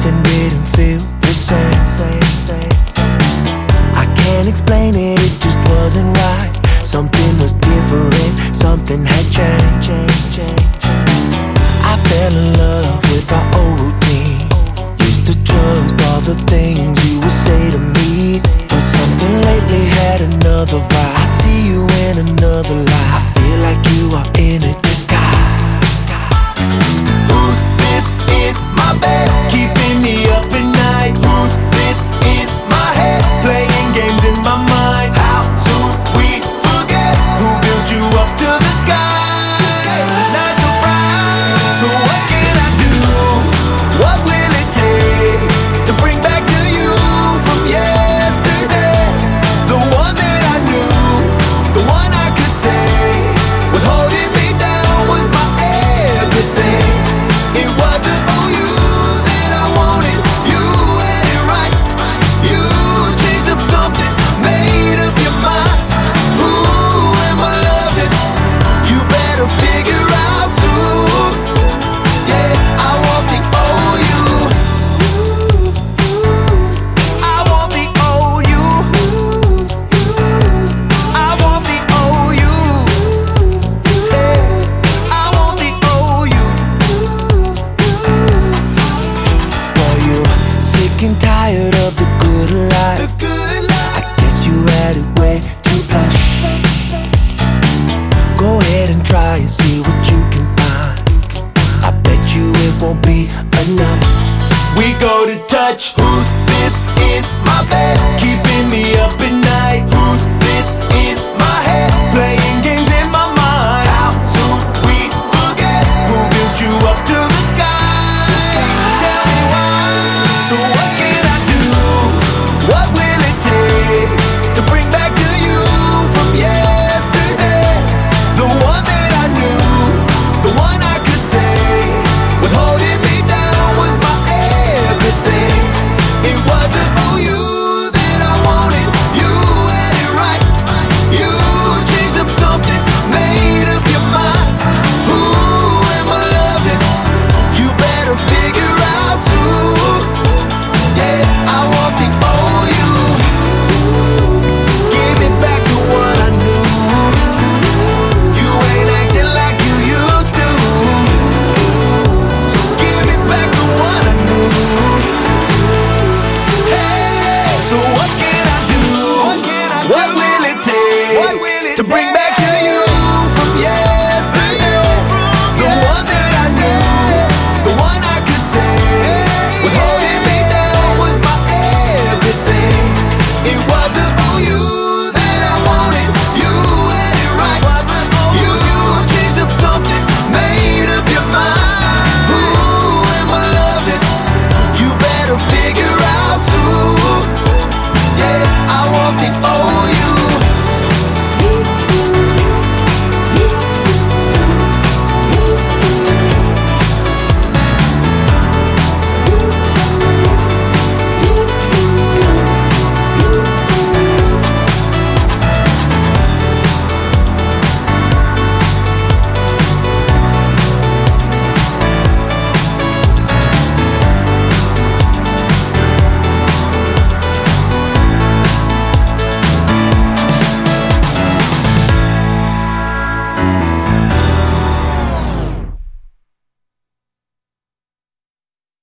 something didn't feel the same. I can't explain it. To bring back